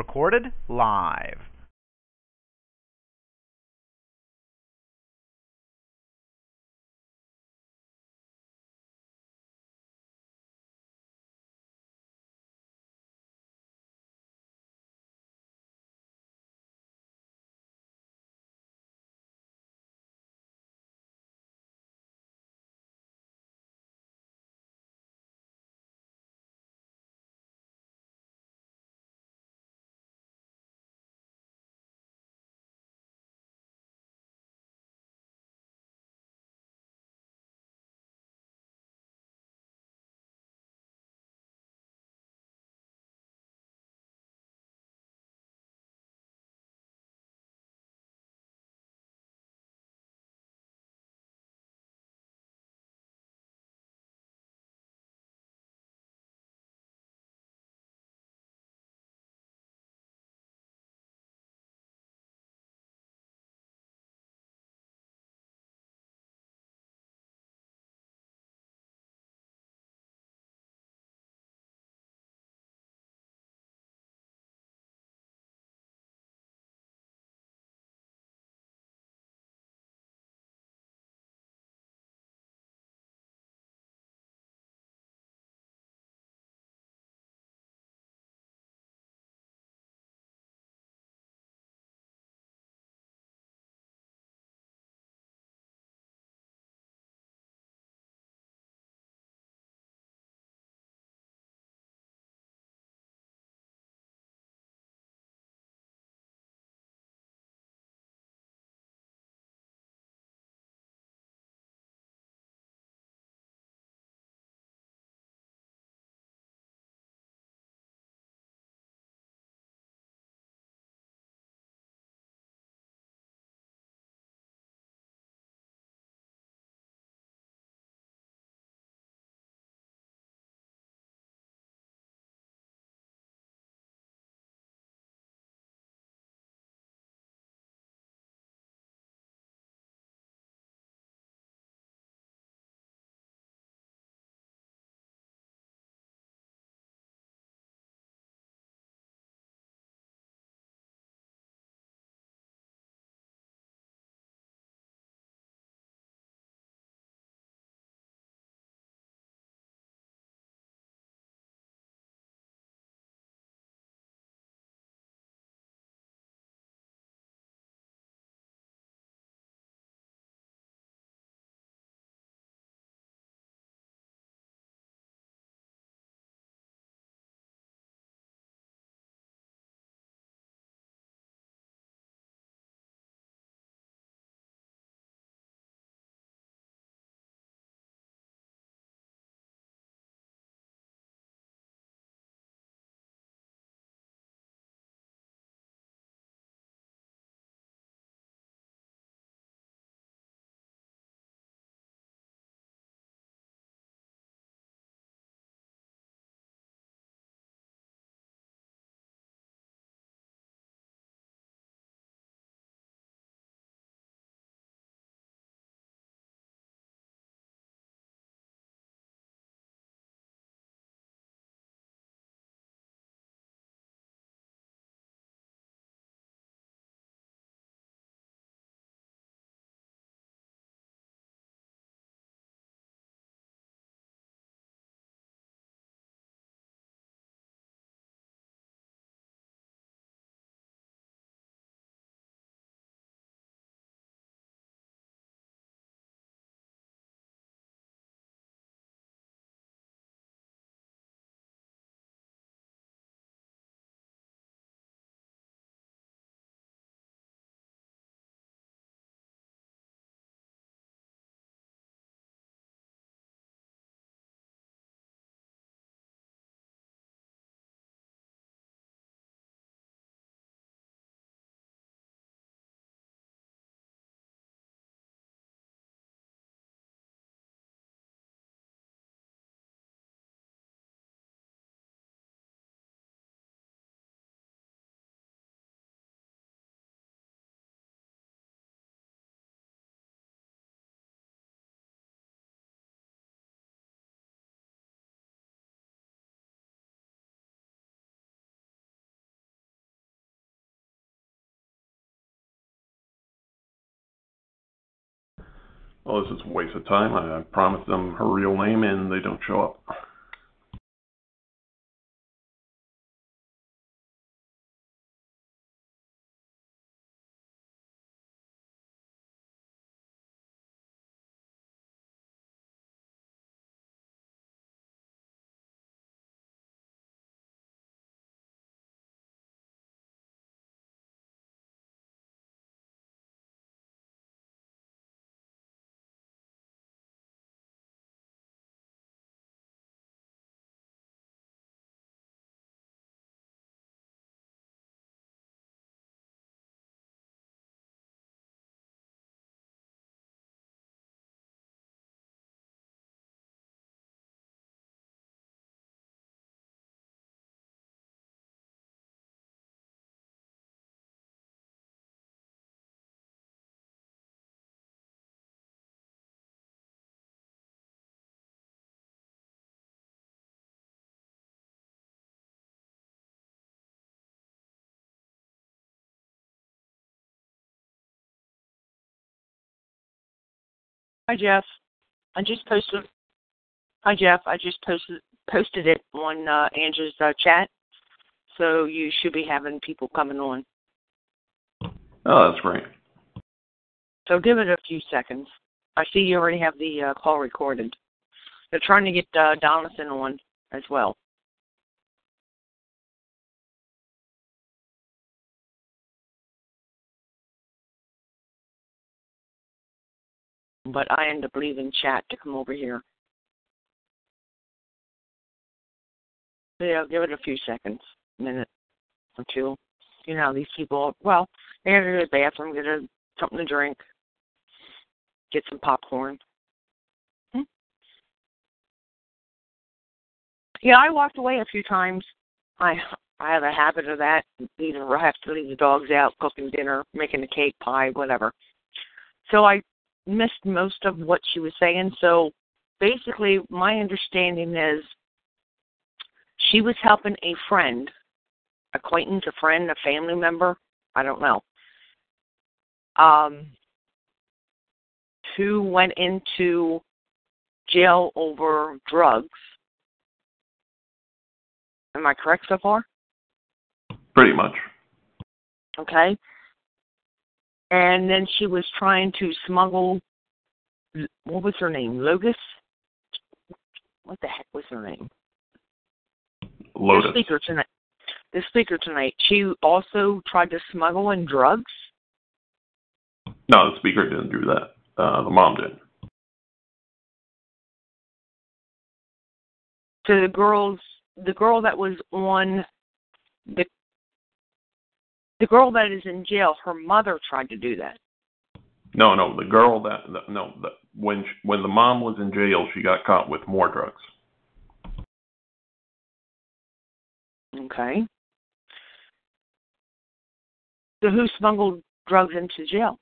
Recorded live. Well, this is a waste of time. I, I promised them her real name and they don't show up. Hi Jeff. I just posted. Hi Jeff. I just posted posted it on uh, Andrew's uh, chat, so you should be having people coming on. Oh, that's great. So give it a few seconds. I see you already have the uh, call recorded. They're trying to get uh, Donaldson on as well. But I end up leaving chat to come over here. Yeah, give it a few seconds, a minute or two. You know, these people, well, they gotta go to the bathroom, get a, something to drink, get some popcorn. Hmm? Yeah, I walked away a few times. I I have a habit of that. Either I have to leave the dogs out, cooking dinner, making a cake, pie, whatever. So I missed most of what she was saying. So basically, my understanding is she was helping a friend, acquaintance, a friend, a family member, I don't know, um, who went into jail over drugs. Am I correct so far? Pretty much. Okay. And then she was trying to smuggle, what was her name? Logus? What the heck was her name? Lotus. The speaker tonight. The speaker tonight. She also tried to smuggle in drugs. No, the speaker didn't do that. Uh, the mom did. So the girls, the girl that was on the the girl that is in jail, her mother tried to do that. No, no, the girl that no, the, when she, when the mom was in jail, she got caught with more drugs. Okay. So who smuggled drugs into jail?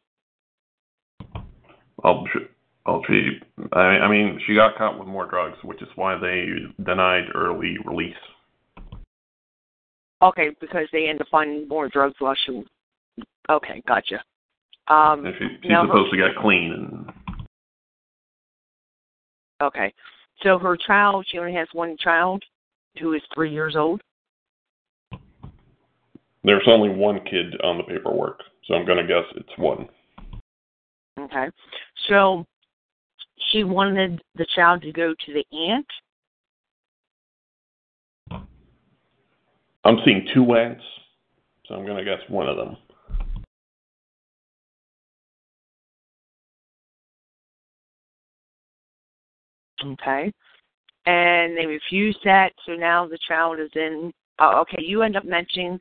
Well, she, well, she, I, I mean, she got caught with more drugs, which is why they denied early release. Okay, because they end up finding more drugs while she. Okay, gotcha. Um, And she, she's now her- supposed to get clean, and Okay. So her child, she only has one child who is three years old. there's only one kid on the paperwork, so I'm gonna guess it's one. Okay. So she wanted the child to go to the aunt. I'm seeing two aunts, so I'm gonna guess one of them. Okay. And they refused that, so now the child is in. Oh, okay, you end up mentioning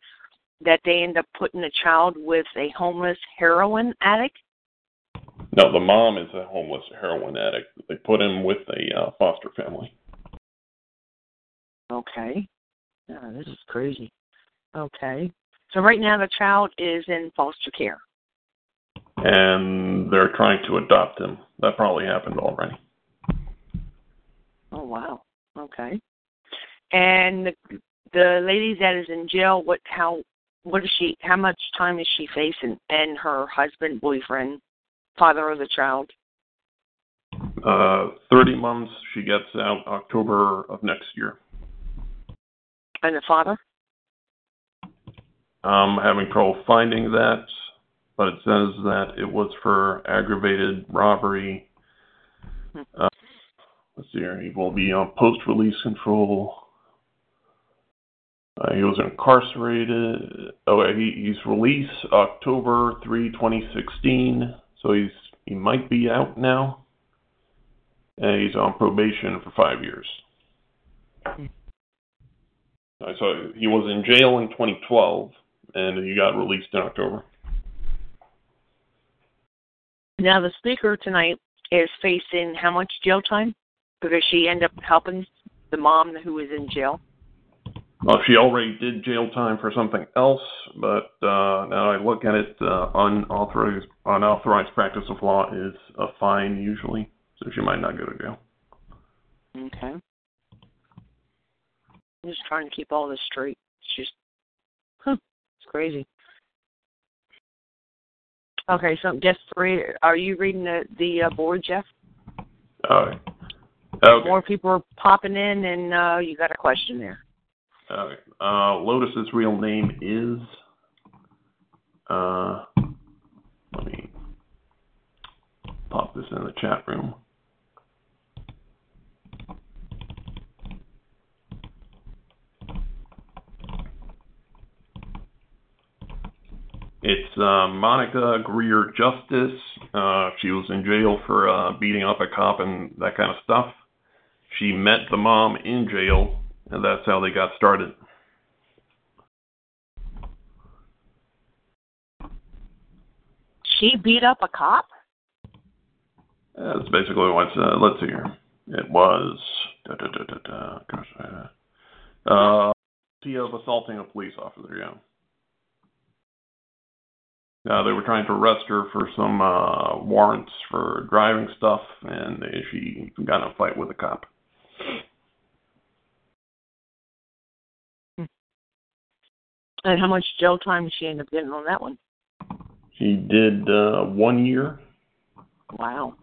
that they end up putting the child with a homeless heroin addict. No, the mom is a homeless heroin addict. They put him with a uh, foster family. Okay. Oh, this is crazy. Okay. So right now the child is in foster care. and they're trying to adopt him. That probably happened already. Oh wow. Okay. And the the lady that is in jail, what how what is she how much time is she facing? And her husband, boyfriend, father of the child? Uh, 30 months. She gets out October of next year. And the father? I'm having trouble finding that, but it says that it was for aggravated robbery. Hmm. Uh, let's see here. He will be on post-release control. Uh, he was incarcerated. Oh, he, he's released October 3, 2016. So he's he might be out now. And he's on probation for five years. I saw he was in jail in 2012, and he got released in October. Now the speaker tonight is facing how much jail time? Because she ended up helping the mom who was in jail. Well, she already did jail time for something else, but uh, now I look at it, uh, unauthorized unauthorized practice of law is a fine usually, so she might not go to jail. Okay. I'm just trying to keep all this straight. It's just, huh, it's crazy. Okay, so guess three. Are you reading the the uh, board, Jeff? Okay. Okay. More people are popping in, and uh, you got a question there. Okay. Uh, Lotus's real name is. Uh, let me pop this in the chat room. It's uh, Monica Greer Justice. Uh, she was in jail for uh, beating up a cop and that kind of stuff. She met the mom in jail, and that's how they got started. She beat up a cop. That's basically what's. Uh, let's see here. It was. Da, da, da, da, da, gosh, uh, uh, of assaulting a police officer. Yeah. Uh, they were trying to arrest her for some uh, warrants for driving stuff, and she got in a fight with a cop. And how much jail time did she end up getting on that one? She did uh, one year, Wow.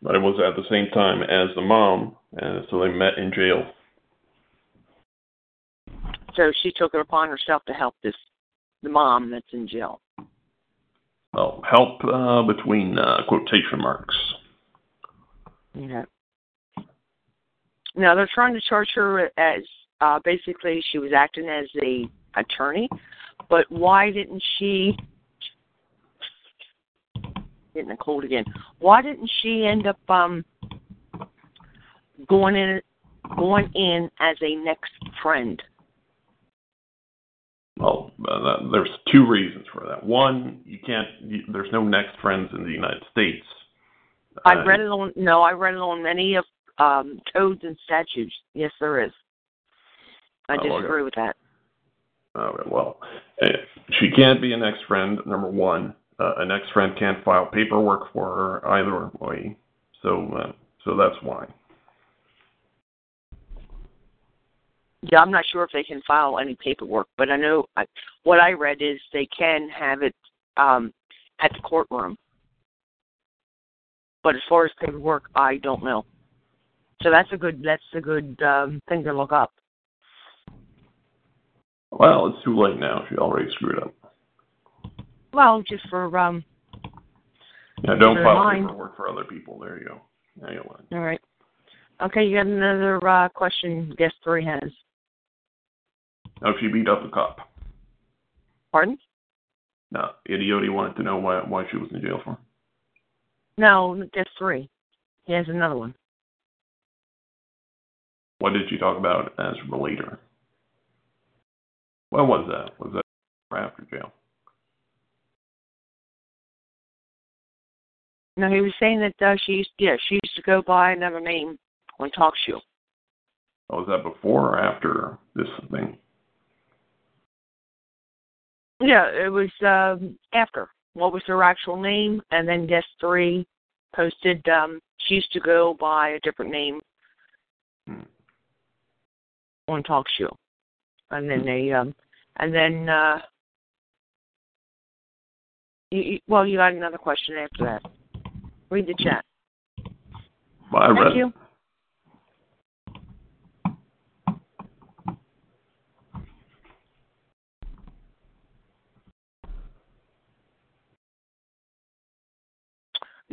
but it was at the same time as the mom, and so they met in jail. So she took it upon herself to help this the mom that's in jail. Well, help uh, between uh, quotation marks. Okay. Now they're trying to charge her as uh, basically she was acting as a attorney, but why didn't she? Getting a cold again. Why didn't she end up um going in going in as a next friend? Well, uh, there's two reasons for that. One, you can't. You, there's no next friends in the United States. I Uh, read it on no, I read it on many of um codes and statutes. Yes, there is. I Oh, disagree with that. Okay, well, eh, she can't be an ex friend. Number one, uh, an ex friend can't file paperwork for her either way. So, uh, so that's why. Yeah, I'm not sure if they can file any paperwork, but I know I, what I read is they can have it um, at the courtroom. But as far as paperwork, I don't know. So that's a good that's a good um, thing to look up. Well, it's too late now. She already screwed up. Well, just for um. Yeah, don't file mind. paperwork for other people. There you go. Now you. All right. Okay, you got another uh, question. Guest three has. If she beat up a cop. Pardon? No, Idioti wanted to know why why she was in jail for. No, guest three. He has another one. What did she talk about as relator? What was that? Was that after jail? No, he was saying that uh, she used yeah she used to go by another name on talk show. Oh, was that before or after this thing? Yeah, it was um, after. What was her actual name? And then guest three posted um, she used to go by a different name Hmm. on talk show, and then they um, and then uh, you, you, well, you got another question after that. Read the chat. Well, I read Thank you.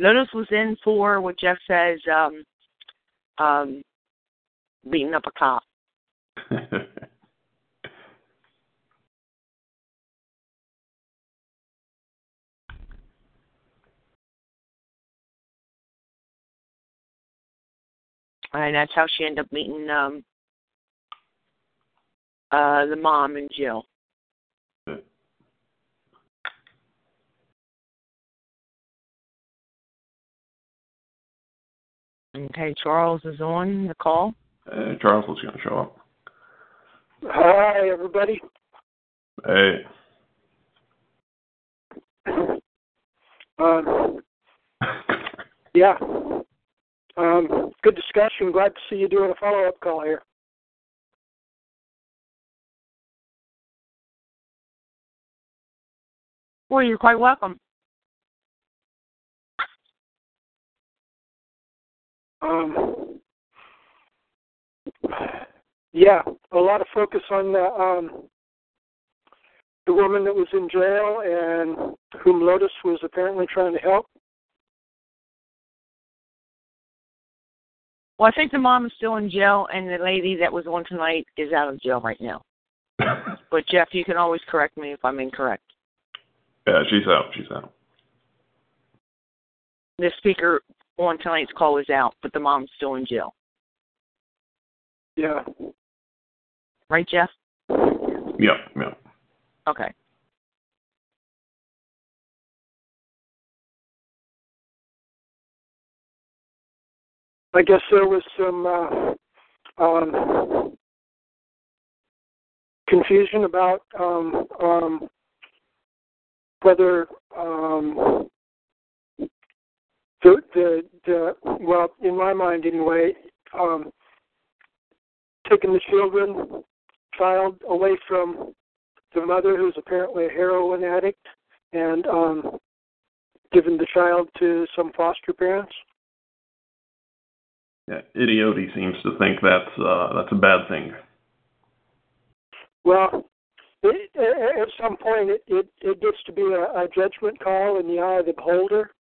Lotus was in for what Jeff says, um, um, beating up a cop. And that's how she ended up meeting um, uh, the mom and Jill. Okay, Charles is on the call. Hey, Charles was going to show up. Hi, everybody. Hey. Um, yeah. Um, good discussion. Glad to see you doing a follow up call here. Well, you're quite welcome. Um, yeah, a lot of focus on the um, the woman that was in jail and whom Lotus was apparently trying to help. Well, I think the mom is still in jail, and the lady that was on tonight is out of jail right now. But Jeff, you can always correct me if I'm incorrect. Yeah, she's out. She's out. The speaker on tonight's call is out, but the mom's still in jail. Yeah. Right, Jeff? Yeah, yeah. Okay. I guess there was some uh, um, confusion about um, um, whether um, the, the the well, in my mind anyway, um, taking the children child away from the mother, who's apparently a heroin addict, and um, giving the child to some foster parents. Yeah, Idioty seems to think that's uh, that's a bad thing. Well, it, at some point, it, it, it gets to be a, a judgment call in the eye of the beholder.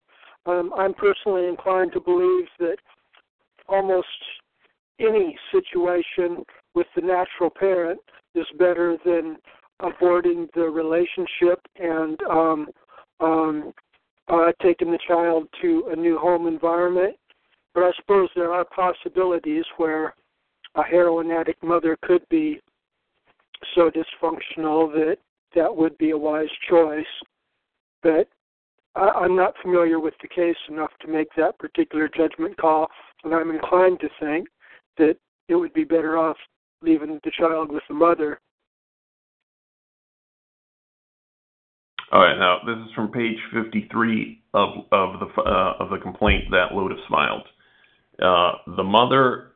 Um, I'm personally inclined to believe that almost any situation with the natural parent is better than aborting the relationship and um, um, uh, taking the child to a new home environment. But I suppose there are possibilities where a heroin addict mother could be so dysfunctional that that would be a wise choice. But I, I'm not familiar with the case enough to make that particular judgment call, and I'm inclined to think that it would be better off leaving the child with the mother. All right, now this is from page 53 of of the uh, of the complaint that Lotus smiled. Uh, the mother,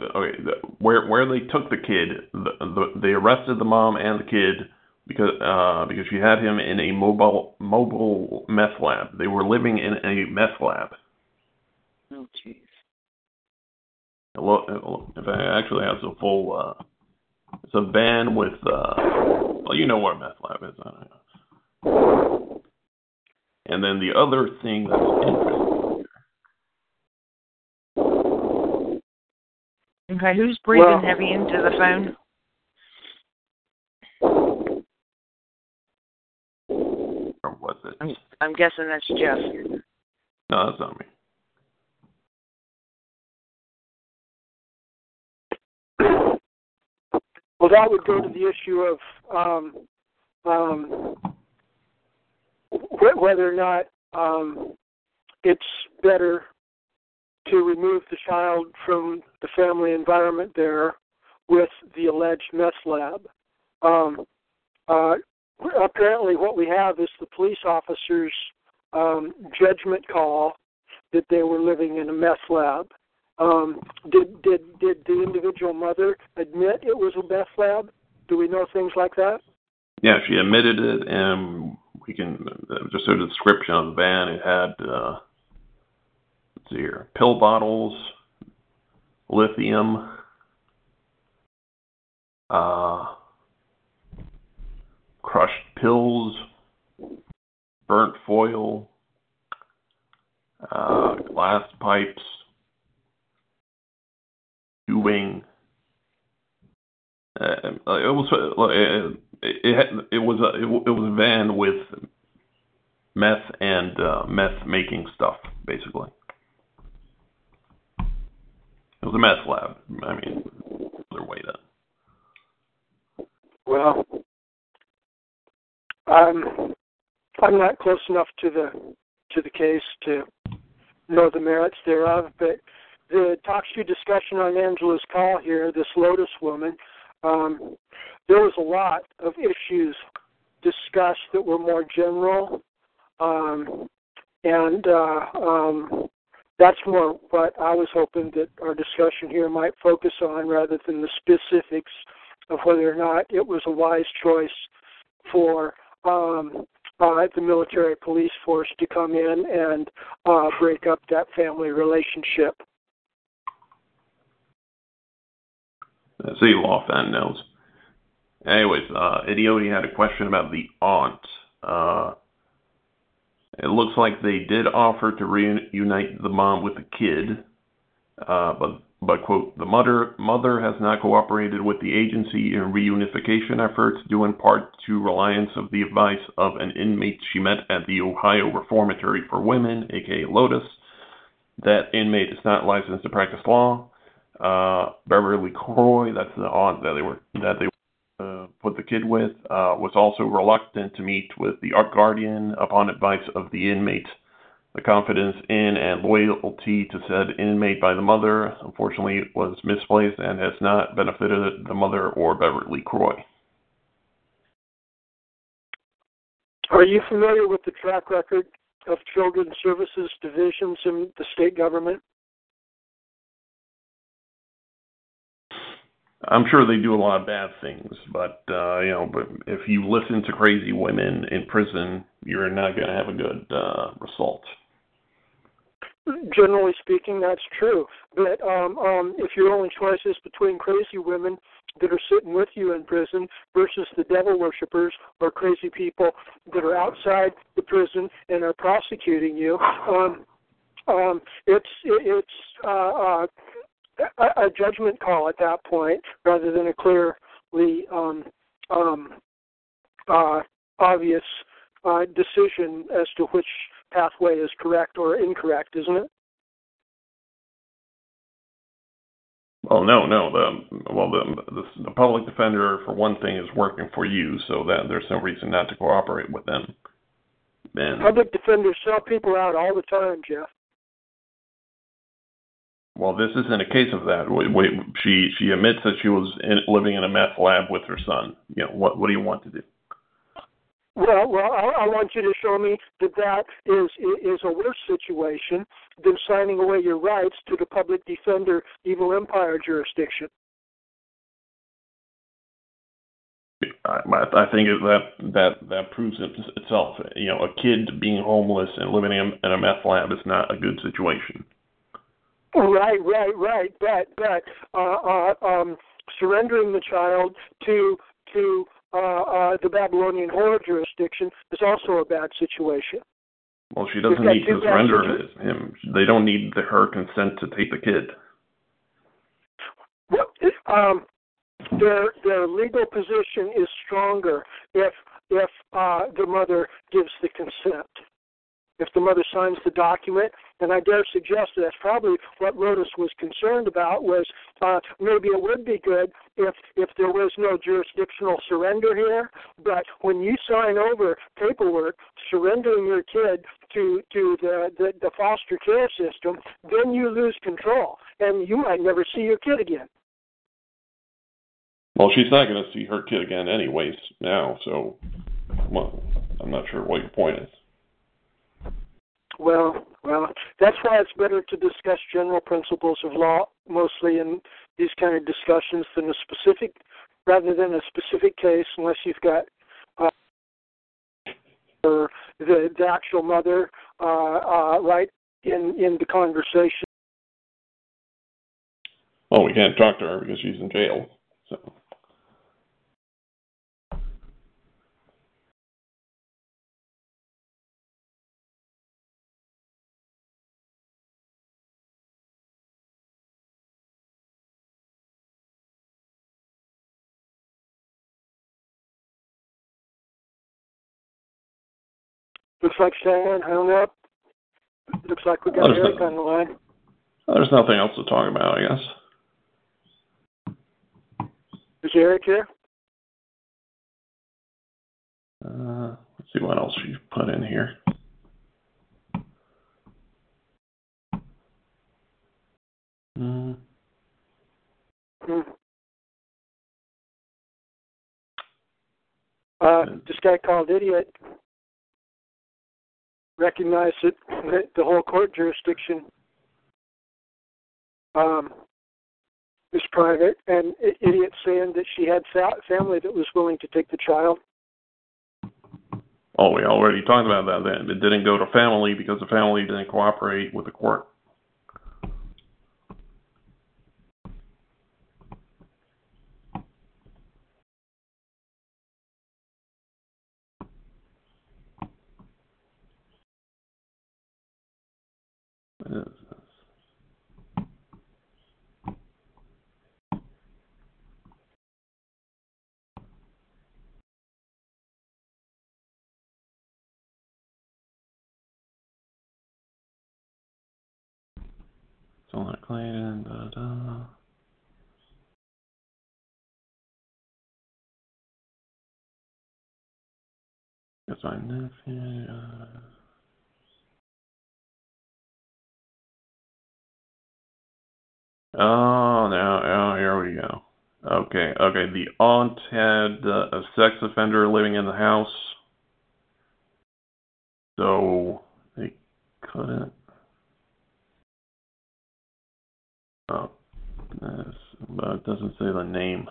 okay, the, where where they took the kid, the, the, they arrested the mom and the kid because uh, because she had him in a mobile mobile meth lab. They were living in a meth lab. Oh, jeez. In fact, it actually have a full. Uh, it's a van with. Uh, well, you know what a meth lab is. I don't know. And then the other thing that's interesting Okay, who's breathing Well- heavy into the phone? Was it? I'm, I'm guessing that's Jeff. No, that's not me. Well, that would go to the issue of um, um, wh- whether or not um, it's better to remove the child from the family environment there with the alleged meth lab. Um, uh, apparently, what we have is the police officer's um, judgment call that they were living in a meth lab. Um, did did did the individual mother admit it was a meth lab? Do we know things like that? Yeah, she admitted it, and we can uh, just a description of the van. It had uh, let's see here. Pill bottles, lithium, uh, crushed pills, burnt foil, uh, glass pipes, tubing. Uh, it was it, it, it was a it, was a van with meth and uh, meth making stuff, basically. It was a meth lab. I mean, other way then. Well, I'm I'm not close enough to the to the case to know the merits thereof, but the talk show discussion on Angela's call here, this Lotus woman, um, there was a lot of issues discussed that were more general, um, and uh, um, that's more what I was hoping that our discussion here might focus on rather than the specifics of whether or not it was a wise choice for um, uh, the military police force to come in and uh, break up that family relationship. See, law fan knows. Anyways, uh, Idioti had a question about the aunt. Uh, it looks like they did offer to reunite the mom with the kid, uh, but but quote the mother mother has not cooperated with the agency in reunification efforts, due in part to reliance of the advice of an inmate she met at the Ohio Reformatory for Women, aka Lotus. That inmate is not licensed to practice law. Uh, Beverly Croy, that's the aunt that they were that they uh, put the kid with, uh, was also reluctant to meet with the art guardian upon advice of the inmate. The confidence in and loyalty to said inmate by the mother, unfortunately, was misplaced and has not benefited the mother or Beverly Croy. Are you familiar with the track record of children's services divisions in the state government? I'm sure they do a lot of bad things, but uh, you know, but if you listen to crazy women in prison, you're not going to have a good uh, result. Generally speaking, that's true. But um, um, if your only choice is between crazy women that are sitting with you in prison versus the devil worshippers or crazy people that are outside the prison and are prosecuting you, um, um, it's it's uh, uh, a, a judgment call at that point rather than a clearly um, um, uh, obvious uh, decision as to which pathway is correct or incorrect, isn't it? Well, no, no. The well, the, the the public defender, for one thing, is working for you, so that there's no reason not to cooperate with them. And public defenders sell people out all the time, Jeff. Well, this isn't a case of that. Wait, wait, she she admits that she was in, living in a meth lab with her son. You know, what what do you want to do? Well, well, I, I want you to show me that that is is a worse situation than signing away your rights to the public defender evil empire jurisdiction. I, I think that that that proves it itself. You know, a kid being homeless and living in, in a meth lab is not a good situation. Right, right, right. But but uh, uh, um, surrendering the child to to uh, uh, the Babylonian horror jurisdiction is also a bad situation. Well, she doesn't need to surrender him. They don't need the, her consent to take the kid. Well, um, their their legal position is stronger if if uh, the mother gives the consent if the mother signs the document. And I dare suggest that that's probably what Lotus was concerned about was uh, maybe it would be good if if there was no jurisdictional surrender here, but when you sign over paperwork surrendering your kid to to the, the the foster care system, then you lose control, and you might never see your kid again. Well, she's not going to see her kid again, anyways. Now, so well, I'm not sure what your point is. Well, well, that's why it's better to discuss general principles of law mostly in these kind of discussions than a specific, rather than a specific case, unless you've got uh, or the the actual mother uh, uh, right in in the conversation. Well, we can't talk to her because she's in jail. So. Looks like Shannon hung up. Looks like we got Eric so- on the line. There's nothing else to talk about, I guess. Is Eric here? Uh, let's see what else she put in here. Mm, Hmm. Uh, this guy called idiot recognized that, that the whole court jurisdiction um, is private, and idiot saying that she had fa- family that was willing to take the child. oh, we already talked about that then. It didn't go to family because the family didn't cooperate with the court. What is this? Clayton, da da. That's my nephew. Uh, oh, now, oh, here we go. Okay, okay. The aunt had uh, a sex offender living in the house, so they couldn't. Oh, but it doesn't say the name.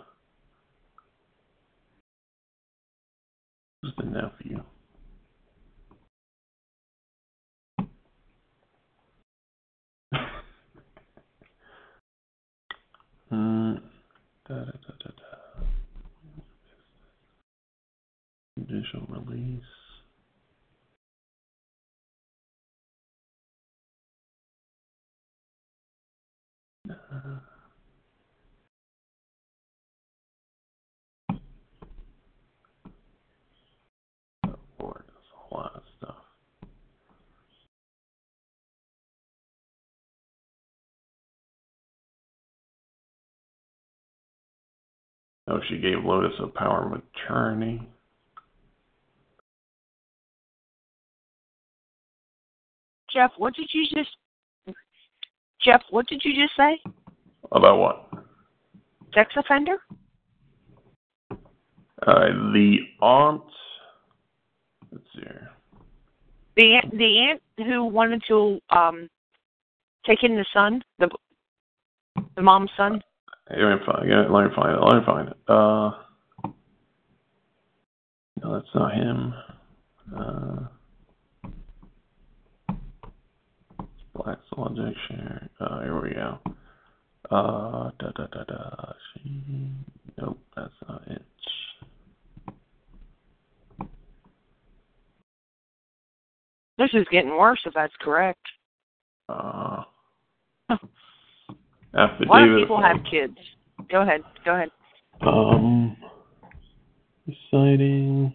Who's the nephew? Hmm. Da, da, da, da, da. Judicial release. Lord, there's a lot of stuff. Oh, she gave Lotus a power of attorney. Jeff, what did you just Jeff, what did you just say? About what? Sex offender? Uh, the aunt. Let's see here. The aunt, the aunt who wanted to um take in the son, the the mom's son. Let me find. yeah, Let me find it. Let me find it. Uh, no, that's not him. Uh, Black's Law Dictionary. Uh, here we go. Uh, da da da da. She. Nope, that's not it. This is getting worse if that's correct. Uh, affidavit. Lot of people have kids. Go ahead. Go ahead. Um, reciting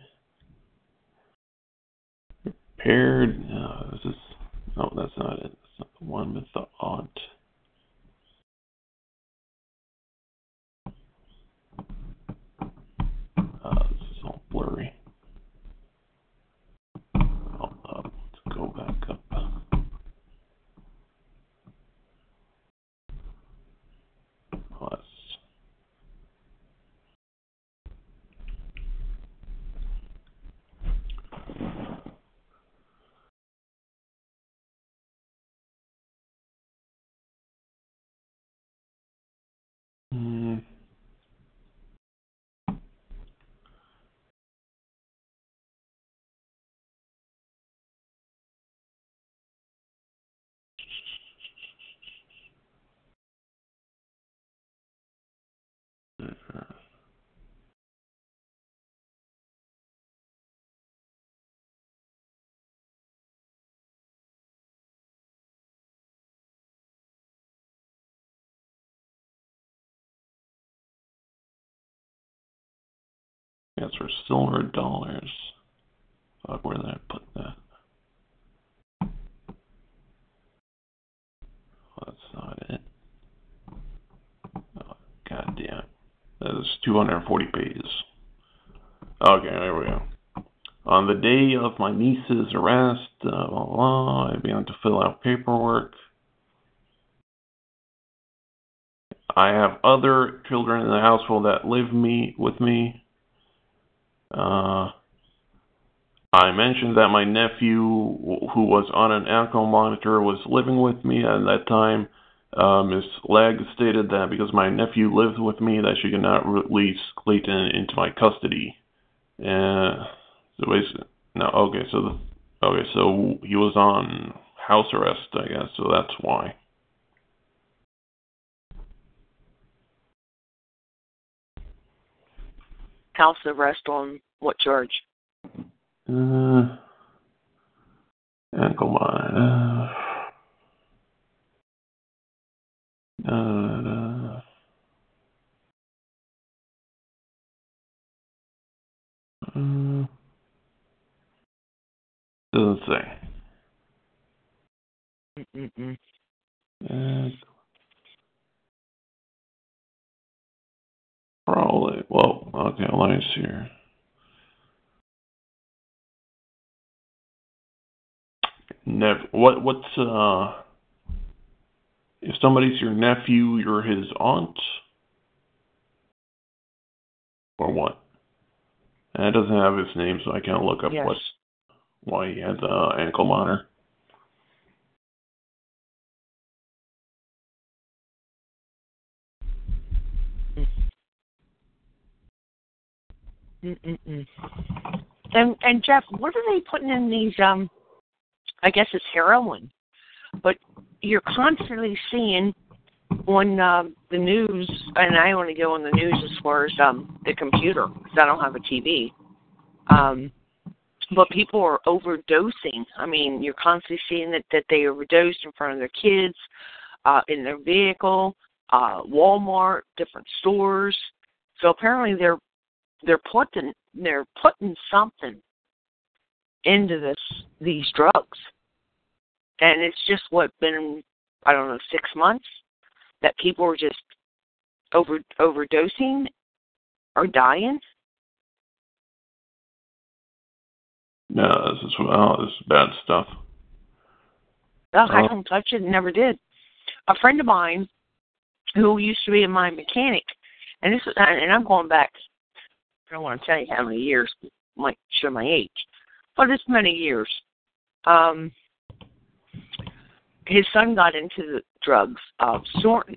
prepared. No, this is no, that's not it. That's not the one with the aunt. Uh, this is all blurry. Oh, uh, let's go back up. Oh, that's Yes, for silver dollars. Fuck, where did I put that? Oh, that's not it. Oh, God damn. That is 240 pages. Okay, there we go. On the day of my niece's arrest, uh, blah, blah, blah, I began to fill out paperwork. I have other children in the household that live me with me. Uh, I mentioned that my nephew, who was on an ankle monitor, was living with me at that time. Uh, Miss Legg stated that because my nephew lived with me, that she could not release Clayton into my custody. Uh, so basically, no, okay, so the, okay, so he was on house arrest, I guess, so that's why. House arrest on what charge? Uh, ankle monitor. Uh, uh, uh, doesn't say. Mm-mm-mm. Uh, probably. Well, okay. Let me see here. Never. What? What's uh? If somebody's your nephew, you're his aunt, or what? And it doesn't have his name, so I can't look up Yes. what why he had the ankle monitor. And and Jeff, what are they putting in these? Um, I guess it's heroin, but you're constantly seeing on um, the news, and I only go on the news as far as um, the computer because I don't have a TV. Um, but people are overdosing. I mean, you're constantly seeing that that they overdosed in front of their kids, uh, in their vehicle, uh, Walmart, different stores. So apparently they're they're putting they're putting something into this these drugs, and it's just what been I don't know six months that people are just over overdosing or dying. No, this is oh, this is bad stuff. Ugh, I Oh. don't touch it. Never did. A friend of mine who used to be my mechanic, and this is, and I'm going back. I don't want to tell you how many years. Might show my age, but it's many years. Um, his son got into the drugs, uh, snorting,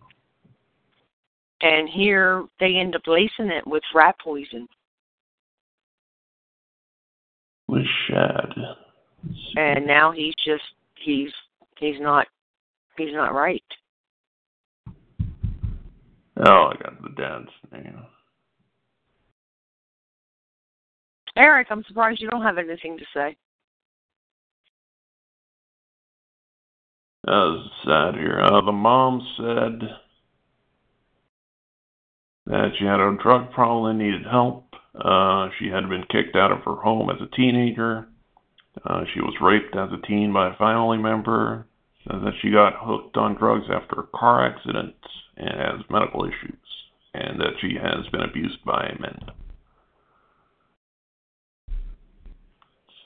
and here they end up lacing it with rat poison, With shad. and now he's just he's he's not he's not right. Oh, I got the dad's name. Eric, I'm surprised you don't have anything to say. Was sad here. Uh, the mom said that she had a drug problem and needed help. Uh, she had been kicked out of her home as a teenager. Uh, she was raped as a teen by a family member. That she got hooked on drugs after a car accident and has medical issues, and that she has been abused by men.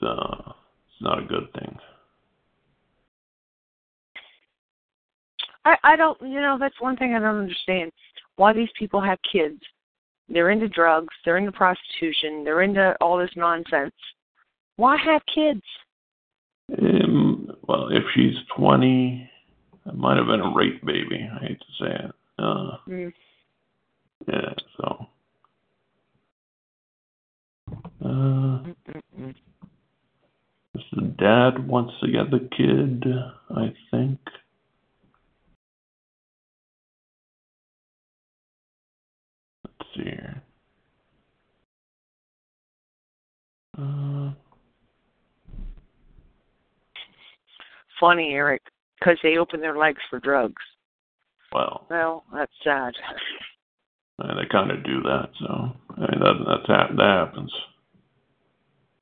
So it's not a good thing. I I don't you know that's one thing I don't understand why these people have kids. They're into drugs, they're into prostitution, they're into all this nonsense. Why have kids? Um, well, if she's 20, it might have been a rape baby. I hate to say it. Uh, Mm. yeah, so. Uh, Mm-mm-mm the dad wants to get the kid, I think. Let's see here. Uh, Funny, Eric, because they open their legs for drugs. Well, well, that's sad. they kind of do that, so I mean, that, that that happens.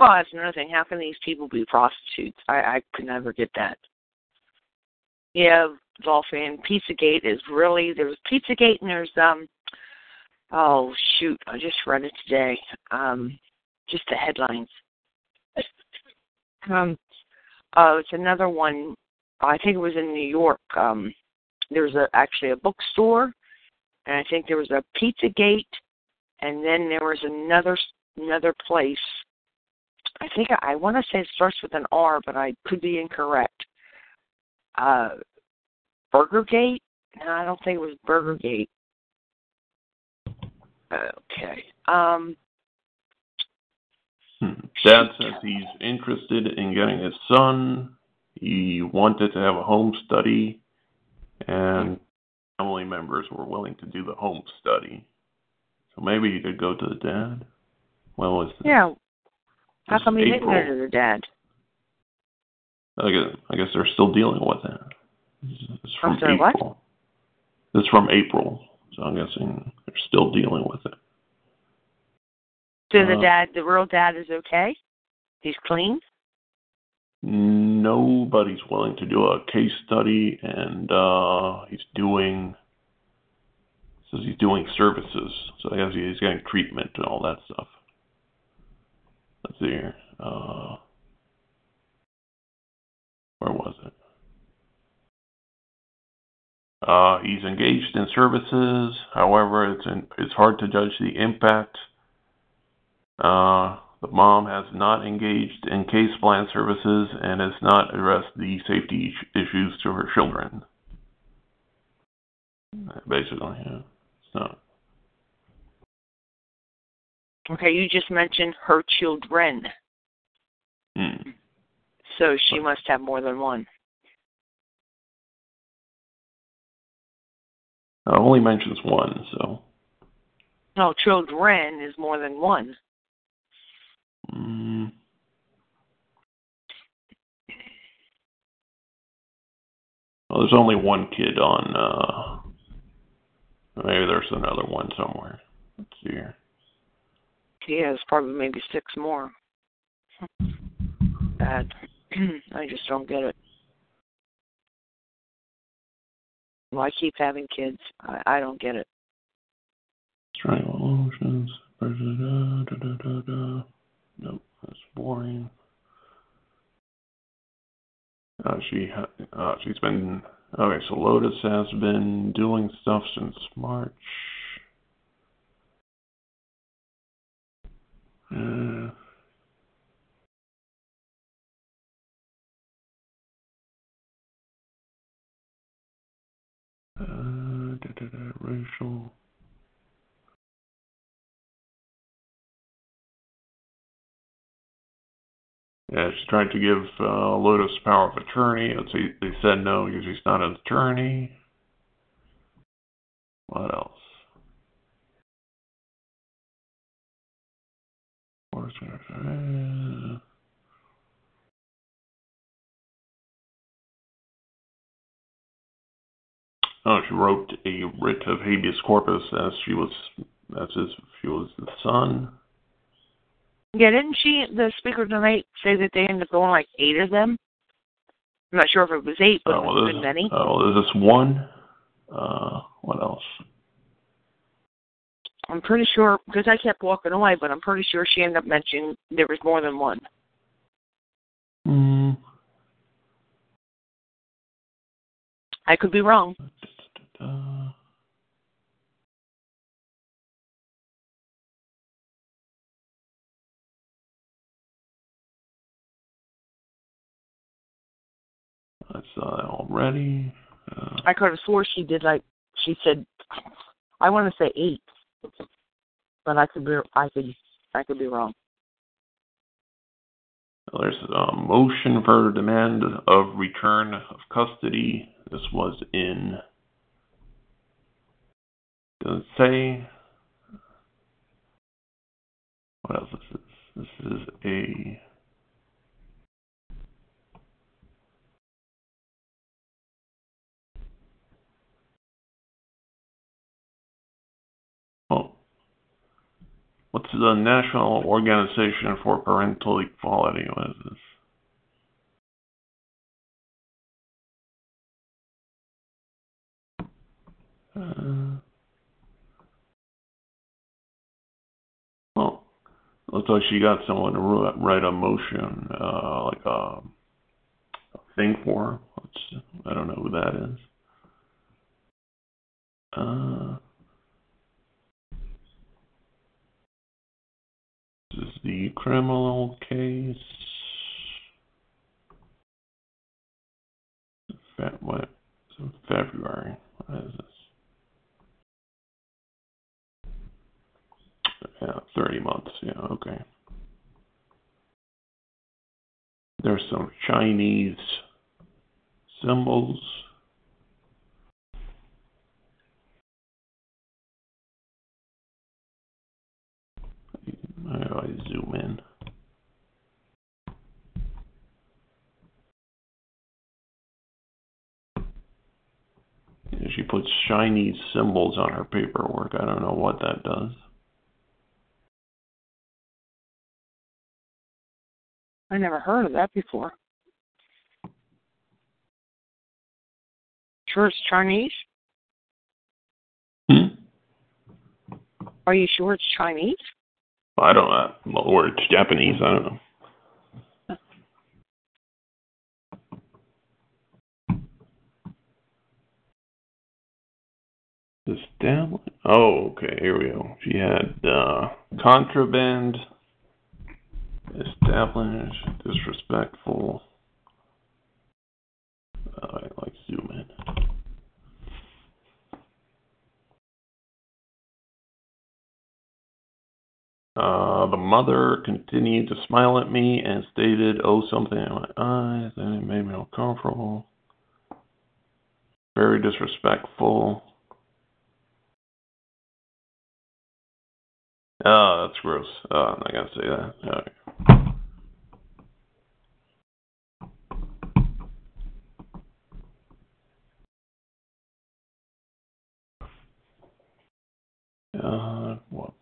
Well, that's another thing. How can these people be prostitutes? I I could never get that. Yeah, Dolphin, Pizzagate is really there's Pizzagate and there's um oh shoot, I just read it today. Um just the headlines. Um uh it's another one I think it was in New York. Um there was a actually a bookstore and I think there was a Pizzagate and then there was another another place I think I, I want to say it starts with an R, but I could be incorrect. Uh, Burgergate? No, I don't think it was Burgergate. Okay. Um, Hmm. Dad says he's interested in getting his son. He wanted to have a home study, and family members were willing to do the home study. So maybe he could go to the dad. Well, it's yeah. How come he didn't April. to the dad? I guess, I guess they're still dealing with that. It's from I'm sorry, what? April. It's from April, so I'm guessing they're still dealing with it. So the Uh, dad, the real dad, is okay. He's clean. Nobody's willing to do a case study, and uh, he's doing says he's doing services. So I guess he's getting treatment and all that stuff. Let's see here. Uh, where was it? Uh, he's engaged in services. However, it's in, it's hard to judge the impact. Uh, the mom has not engaged in case plan services and has not addressed the safety issues to her children. Basically, yeah. So, Okay, you just mentioned her children, hmm. so she must have more than one. Uh, only mentions one, so. No, children is more than one. Mm. Well, there's only one kid on. uh Maybe there's another one somewhere. Let's see here. He has probably maybe six more. Bad. I just don't get it. Why keep having kids? I, I don't get it. Triangle motions. Da, da, da, da, da, da. Nope, that's boring. Uh, she ha- uh, she's been okay. So Lotus has been doing stuff since March. Uh, uh, da, da, da, racial. Yeah, she tried to give uh, Lotus power of attorney. See, they said no because he's not an attorney. What else? Uh, Oh, she wrote a writ of habeas corpus as she was, as if she was the son. Yeah, didn't she, the speaker tonight, say that they ended up going like eight of them? I'm not sure if it was eight, but Oh, it was many. oh, well, there's this one. Uh, what else? I'm pretty sure, because I kept walking away, but I'm pretty sure she ended up mentioning there was more than one. Hmm. I could be wrong. Uh, I saw that already. Uh, I could have swore she did like, she said, I want to say eight, but I could be, I could, I could be wrong. there's a motion for demand of return of custody. This was in. Does say? What else is this? This is a. What's the National Organization for Parental Equality? What is this? Uh, oh, looks like she got someone to write a motion, uh, like a, a thing for her. Let's, I don't know who that is. Uh, this is the criminal case. Fe- what? February. What is this? Yeah, 30 months. Yeah, okay. There's some Chinese symbols. I zoom in? She puts Chinese symbols on her paperwork. I don't know what that does. I never heard of that before. Sure it's Chinese? Hmm? Are you sure it's Chinese? I don't know. Or it's Japanese. I don't know. This Establish. Oh, okay. Here we go. She had uh, contraband, establish, disrespectful. Uh, I like zoom in. Uh, the mother continued to smile at me and stated, "Oh, something in my eyes," and it made me uncomfortable. Very disrespectful. Oh, that's gross. Oh, I'm not gonna say that. Okay. Uh, what?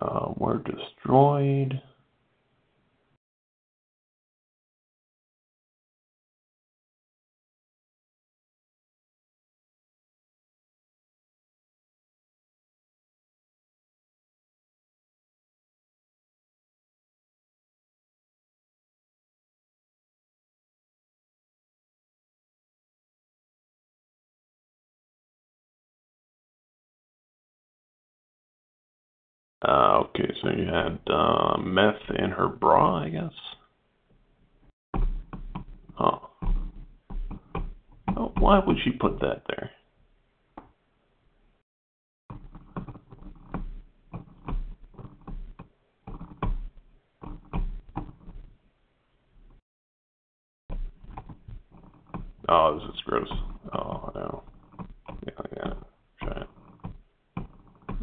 Uh, were destroyed. Uh, okay, so you had uh, meth in her bra, I guess. Oh. oh. Why would she put that there? Oh, this is gross. Oh, no. Yeah, yeah. Try it.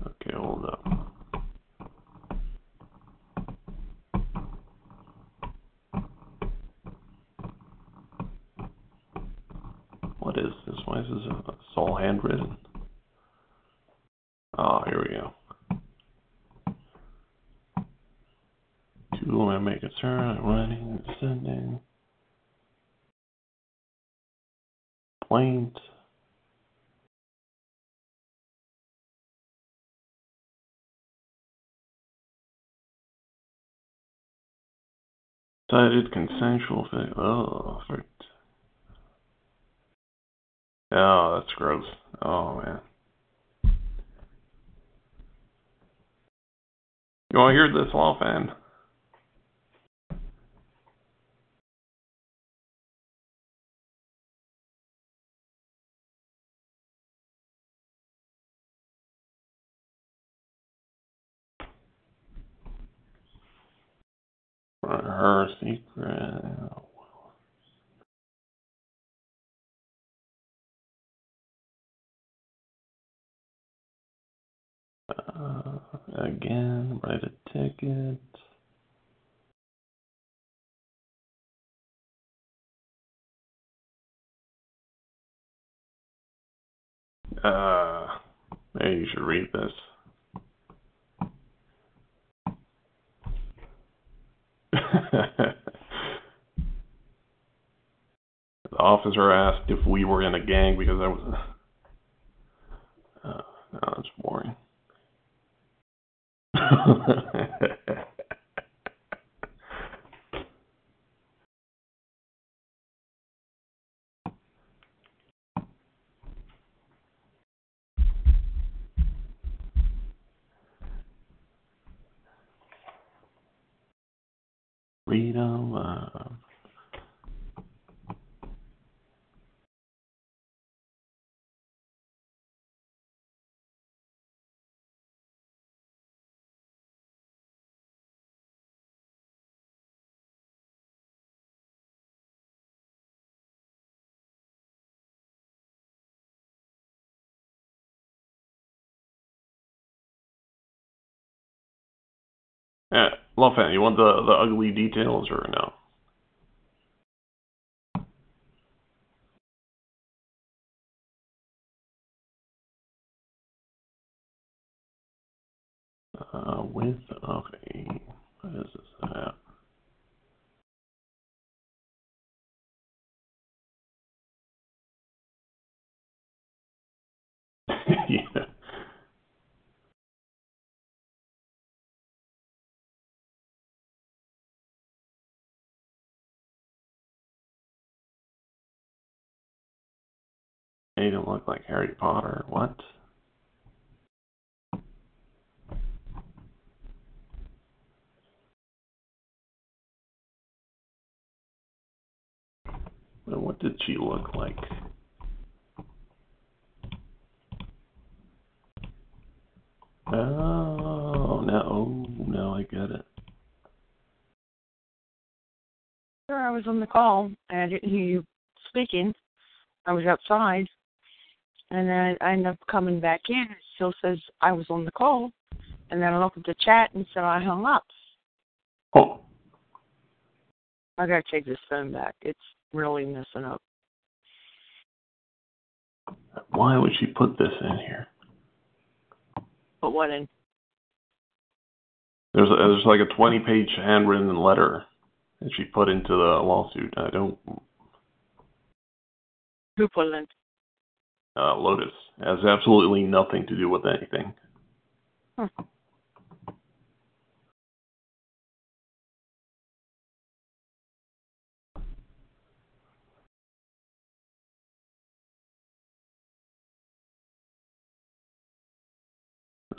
Okay, hold up. This? Why is this a, uh, it's all handwritten? Oh, here we go. Two women make a turn, running, descending. Planes. Decided consensual. Oh, for Oh, that's gross. Oh man. You want to hear this fan? Her secret. Uh, again, write a ticket. Uh, maybe you should read this. the officer asked if we were in a gang because I was. Uh, no, that's boring. Freedom. Yeah, Lawfan, you want the the ugly details or no? Uh, width of a what is this at? yeah. Him look like Harry Potter. What? Well, What did she look like? Oh, no, oh, no, I get it. Sure, I was on the call and I didn't hear you speaking. I was outside, and then I end up coming back in. It still says I was on the call, and then I looked at the chat and said I hung up. Oh, I gotta take this phone back. It's really messing up. why would she put this in here? But what in? There's a, there's like a 20 page handwritten letter that she put into the lawsuit. I don't, Who put it in? Uh, Lotus has absolutely nothing to do with anything. Huh.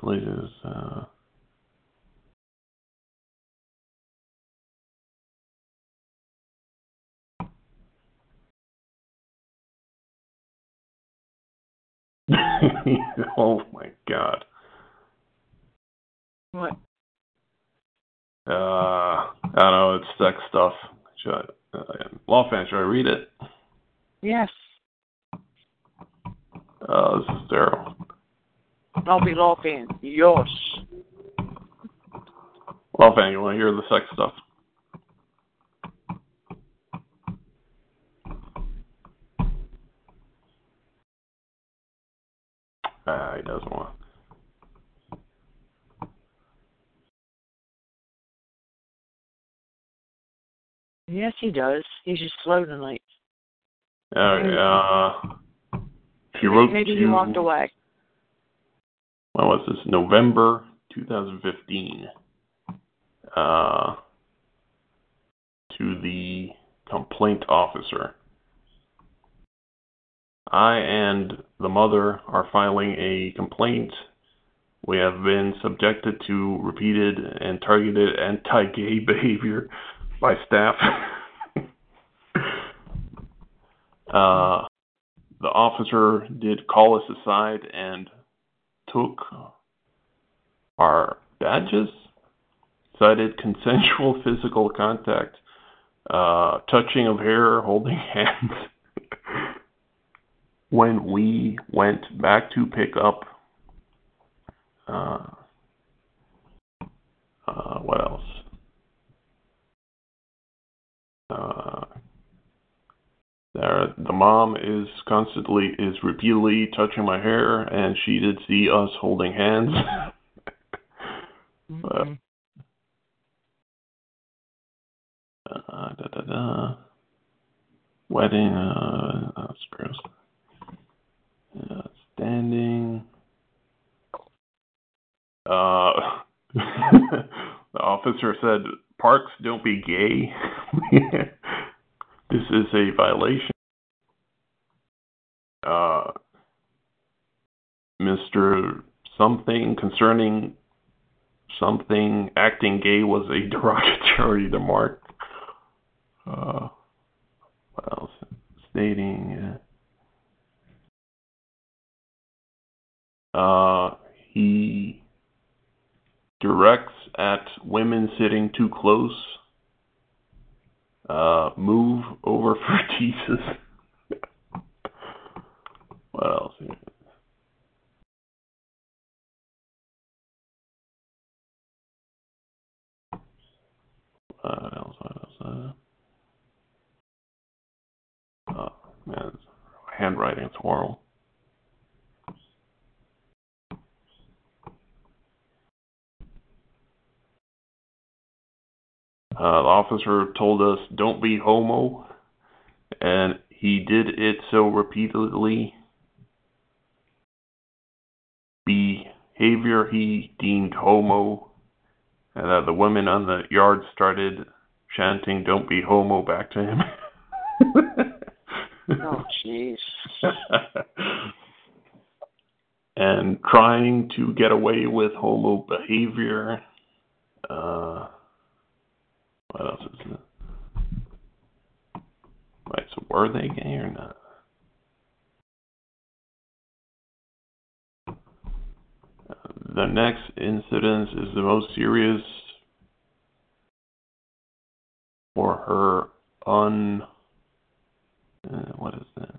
Lotus, uh, oh my god. What? Uh, I don't know, it's sex stuff. Should I, uh, law fan, should I read it? Yes. Uh, this is Daryl. I'll be laughing. Yes. Law fan, you want to hear the sex stuff? Ah, he doesn't want. Yes, he does. He's just slow tonight. Uh, she wrote Maybe to, he walked away. when was this? November 2015. Uh, to the complaint officer. I and the mother are filing a complaint. We have been subjected to repeated and targeted anti-gay behavior by staff. uh, the officer did call us aside and took our badges, cited consensual physical contact, uh, touching of hair, holding hands. When we went back to pick up, uh, uh, what else? Uh, there, the mom is constantly is repeatedly touching my hair, and she did see us holding hands. But, Mhm. uh, da, da, da. Wedding, uh, that's gross. Uh. Uh, the officer said, "Parks, don't be gay. this is a violation." Uh, Mr. Something concerning something acting gay was a derogatory remark. Uh, what else? Stating. Uh, uh, he directs at women sitting too close. Uh, move over for Jesus. what else? What else? What else? Uh, oh, man, handwriting is horrible. Uh, the officer told us, don't be homo, and he did it so repeatedly. Behavior he deemed homo, and that the women on the yard started chanting, don't be homo, back to him. Oh, jeez. and trying to get away with homo behavior. Uh, what else is it? Right, so were they gay or not? The next incident is the most serious for her un. Uh, what is that?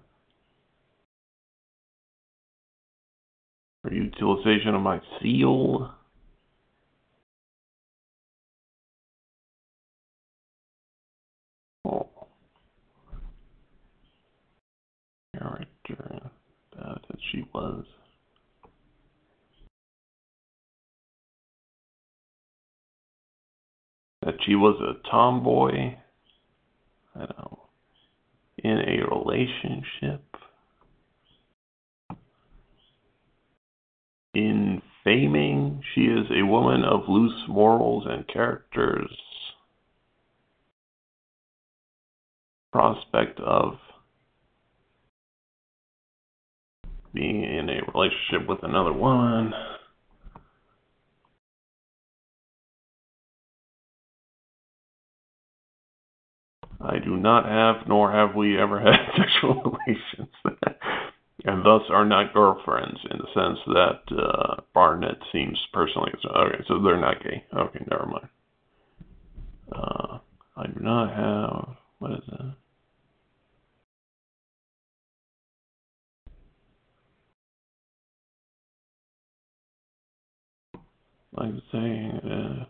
For utilization of my seal. Oh. Character uh, that she was. That she was a tomboy. I know. In a relationship. In faming, she is a woman of loose morals and characters. Prospect of being in a relationship with another woman. I do not have, nor have we ever had sexual relations, and thus are not girlfriends in the sense that uh, Barnett seems personally. Okay, so they're not gay. Okay, never mind. Uh, I do not have. What is that? Like saying. Uh,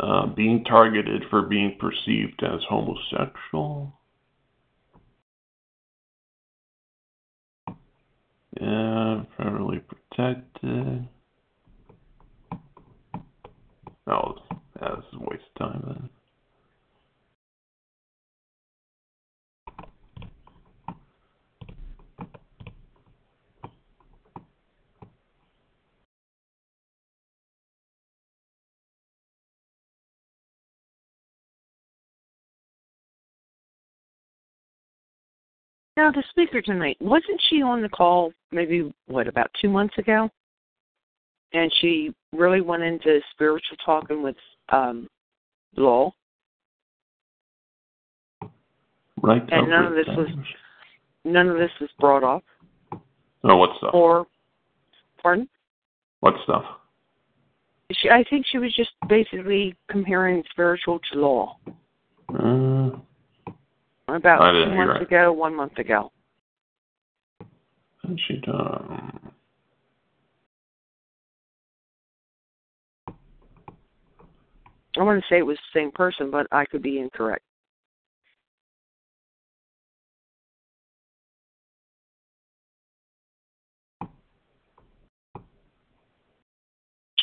uh, being targeted for being perceived as homosexual. Yeah, federally protected. Oh, is a waste of time then. Now, the speaker tonight, wasn't she on the call maybe, what, about two months ago? And she really went into spiritual talking with um, Law. Right. And none of this was- None of this was brought up. Oh, what stuff? Or, pardon? What stuff? She, I think she was just basically comparing spiritual to law. Uh, About I didn't two hear months it. ago, one month ago. and she done. I want to say it was the same person, but I could be incorrect.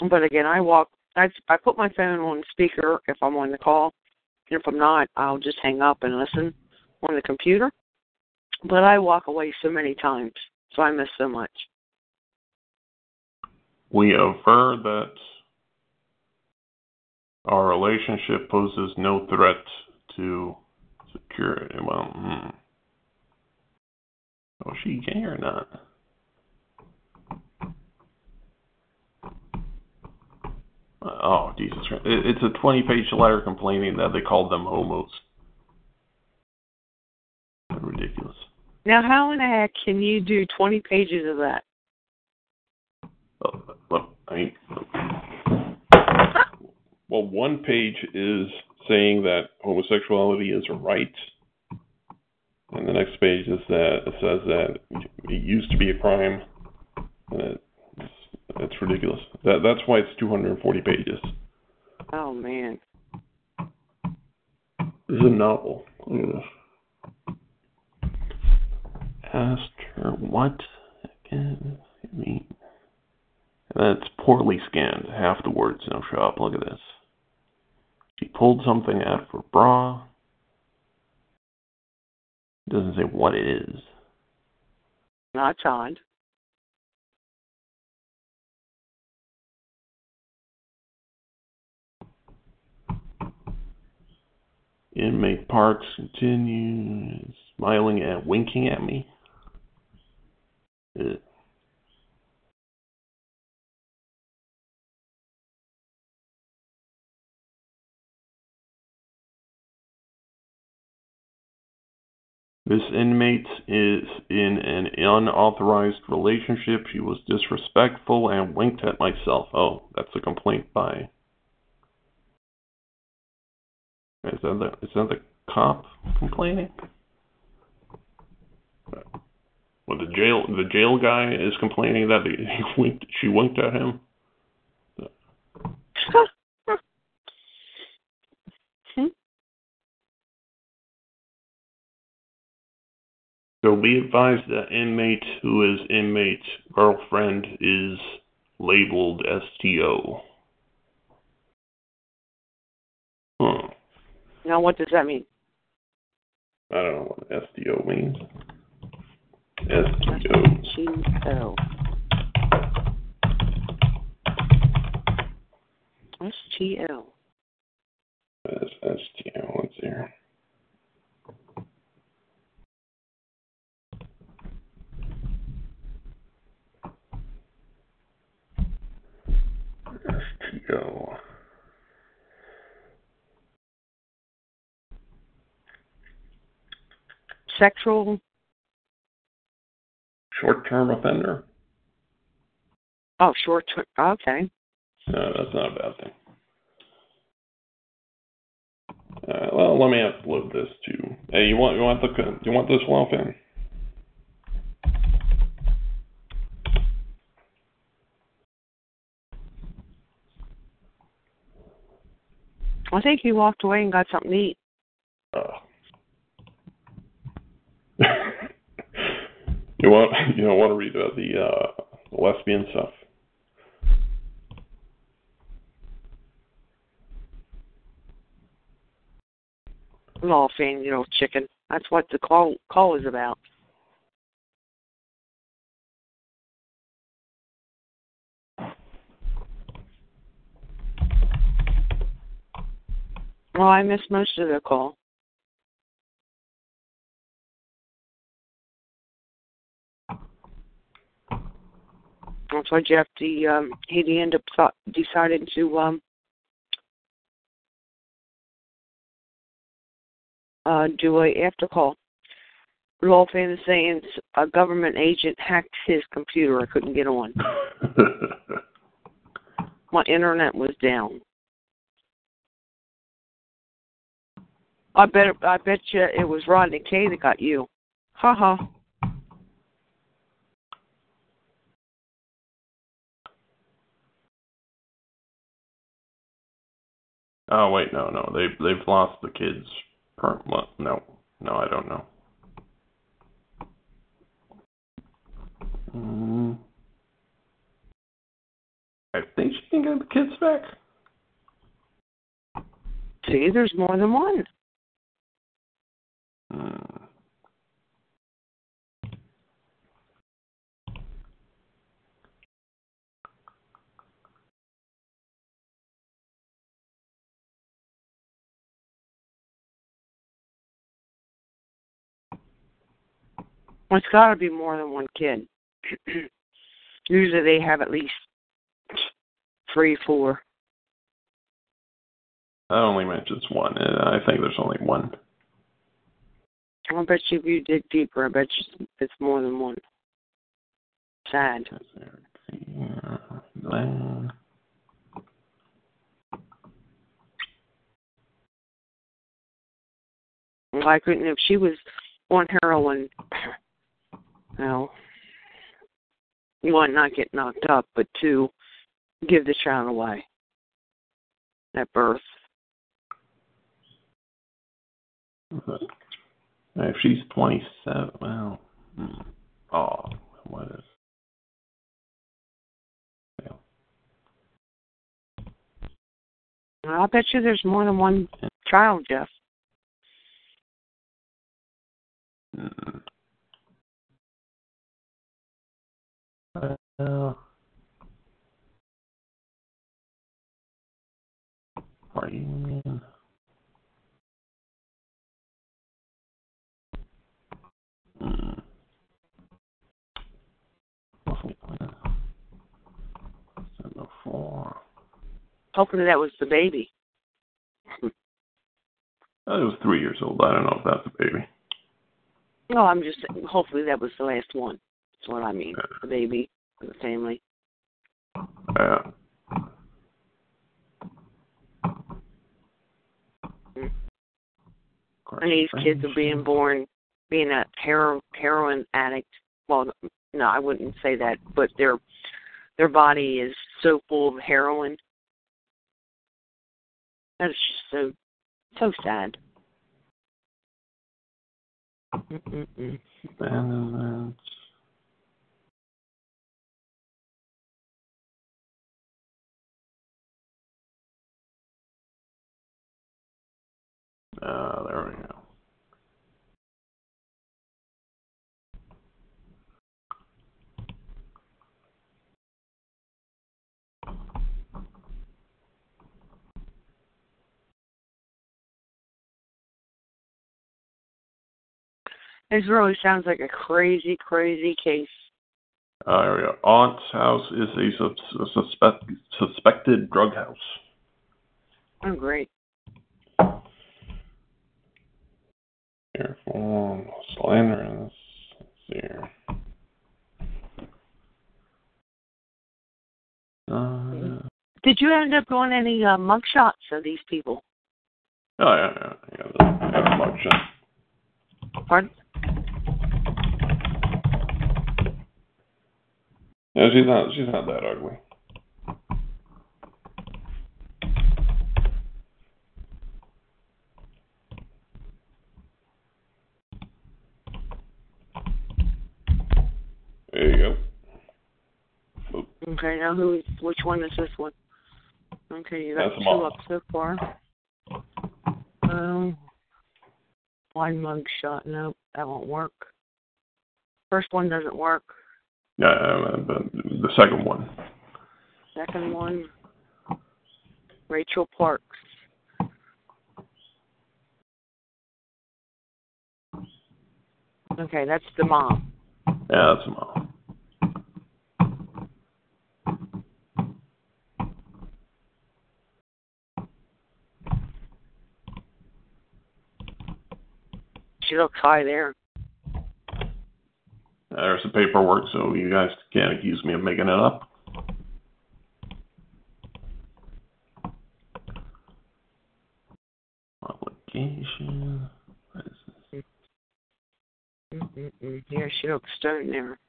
But again, I walk. I I put my phone on speaker if I'm on the call, and if I'm not, I'll just hang up and listen on the computer. But I walk away so many times, so I miss so much. We aver that our relationship poses no threat to security. Well, hmm. Was she gay or not? Oh, Jesus Christ. It's a 20 page letter complaining that they called them homos. Ridiculous. Now, how in the heck can you do 20 pages of that? Well, I mean, well, one page is saying that homosexuality is a right, and the next page is that it says that it used to be a crime, and it, it's, it's ridiculous. That that's why it's 240 pages. Oh man. This is a novel. Look at this. Asked her what again? I mean, that's poorly scanned. Half the words don't show up. Look at this. She pulled something out of her bra. It doesn't say what it is. Not odd. Inmate Parks continues smiling and winking at me. This inmate is in an unauthorized relationship. She was disrespectful and winked at myself. Oh, that's a complaint by. Is that the, is that the cop complaining? Well, the jail the jail guy is complaining that he winked. She winked at him. So be advised that inmate who is inmate girlfriend is labeled STO. Huh. Hmm. Now, what does that mean? I don't know what STO means. G-O. S-T-O. That's STO. What's there? STO. Sexual. Short term offender? Oh, short term. Okay. No, that's not a bad thing. Uh, well, let me upload this too. Hey, you want you want the you want this Lawfin? I think he walked away and got something to eat. Uh. You want you don't want to read about the uh, lesbian stuff? Law fan, you know, chicken. That's what the call call is about. Well, I missed most of the call. That's why Jeff, the um, he ended up thought, decided to um, uh, do a after call. Law fan is saying a government agent hacked his computer. I couldn't get on. My internet was down. I bet I bet you it was Rodney K that got you. Ha ha. Oh wait, no, no, they they've lost the kids. Per well, no, no, I don't know. Mm. I think she can get the kids back. See, there's more than one. Hmm. Well, it's got to be more than one kid. Usually they have at least three, four. That only mentions one, and I think there's only one. I bet you if you dig deeper, I bet you it's more than one. Sad. I couldn't if she was on heroin. Well, one, not get knocked up, but two, give the child away at birth. If she's 27, well, hmm. oh, what is? I bet you there's more than one child, Jeff. Mm. Uh, are you in? Hmm. Roughly, seven four. Hopefully that was the baby. Oh, It was three years old. I don't know if that's a baby. No, I'm just saying, hopefully that was the last one. That's what I mean. The baby, the family. Yeah. And these kids are being born being a hero, heroin addict. Well, no, I wouldn't say that, but their their body is so full of heroin. That is just so so sad. Mm-mm-mm. Ah, there we go. This really sounds like a crazy, crazy case. Ah, there we go. Aunt's house is a, sus- a suspect, suspected drug house. Oh, great. Careful, slanderous. Let's see here. Uh, Did you end up doing any uh, mug shots of these people? oh yeah, yeah, yeah. The, yeah, mug shot. Pardon? Yeah, she's not. She's not that ugly. There you go. Oop. Okay, now who? Which one is this one? Okay, you got That's two mom. up so far. Um, one mug shot. Nope, that won't work. First one doesn't work. Yeah, uh, the, the second one. Second one, Rachel Parks. Okay, that's the mom. Yeah, that's the mom. She looks high there. There's the paperwork, so you guys can't accuse me of making it up. Obligation. What is this? Mm-mm-mm. Yeah, she looks stoned there.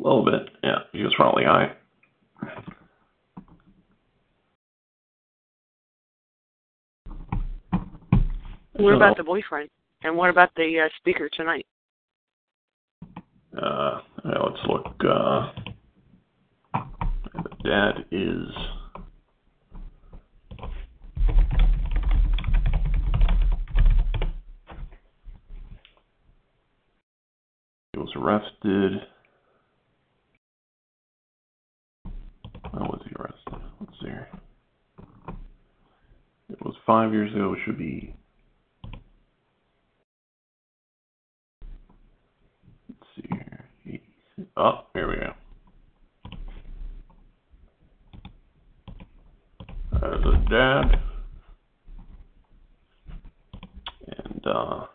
A little bit, yeah. She was probably high. What So- about the boyfriend? And what about the uh, speaker tonight? Uh, let's look. Uh, the dad is. He was arrested. When was he arrested? Let's see. It was five years ago. It should be. Let's see here. He, oh, here we go. There's a dad. And, uh,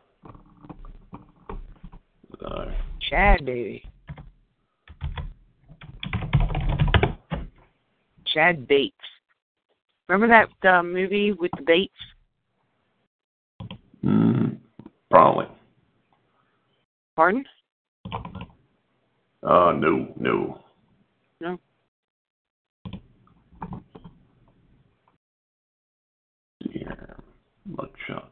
uh, Chad, baby. Chad Bates. Remember that uh, movie with the Bates? mm, probably. Pardon? Uh, no, no. No. Here. Mug shots.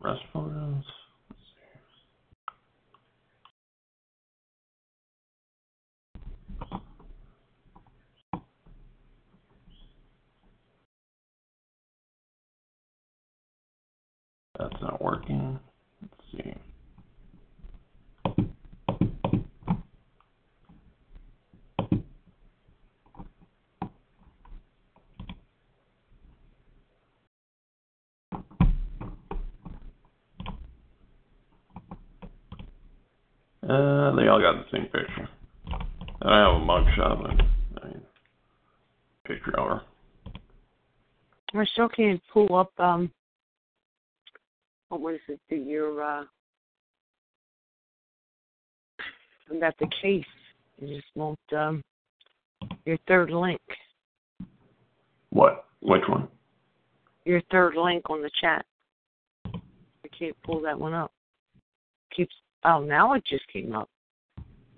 Rest photos. Let's see. That's not working. Let's see. Uh, they all got the same picture. I have a mugshot, but I mean, picture of her. I still can't pull up, um, what was it, the, your, uh, about the case. It just won't, um, your third link. What? Which one? Your third link on the chat. I can't pull that one up. Keeps, oh, now it just came up.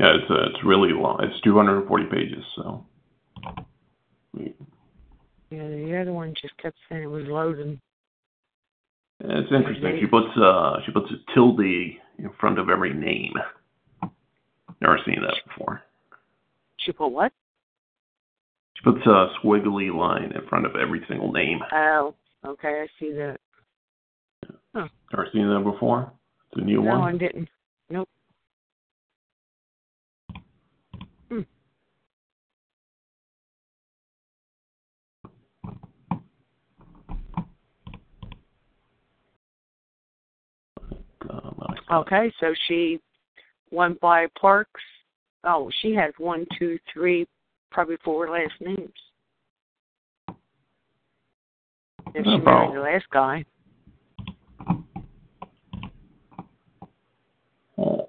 Yeah, it's uh, it's really long. It's 240 pages, so. Yeah, the other one just kept saying it was loading. It's interesting. She puts uh she puts a tilde in front of every name. Never seen that before. She put what? She puts a squiggly line in front of every single name. Oh, okay, I see that. Huh. Never seen that before. It's a new no, one. No, I didn't. Nope. Hmm. Um, I- Okay, so she went by Parks. Oh, she has one, two, three, probably four last names. If she married the last guy. Oh.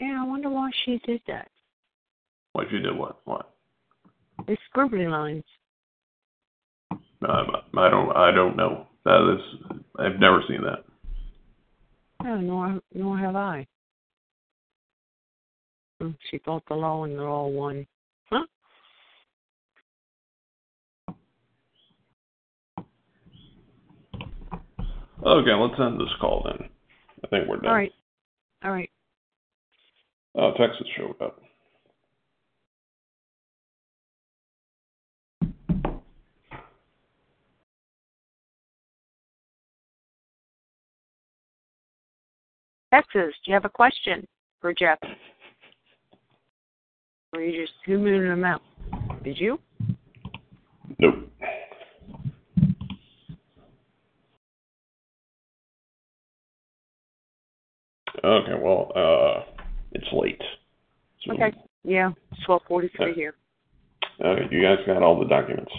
Yeah, I wonder why she did that. What you did? What? What? It's scribbly lines. Um, I don't. I don't know. That is. I've never seen that. No, nor nor have I. Hmm, She thought the law and they're all one. Huh? Okay, let's end this call then. I think we're done. All right. All right. Oh, Texas showed up. Texas, do you have a question for Jeff? Or you just moved him out? Did you? Nope. Okay, well, uh, it's late. So, Okay. Yeah, it's twelve forty three Okay. here. Okay, you guys got all the documents.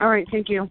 All right, thank you.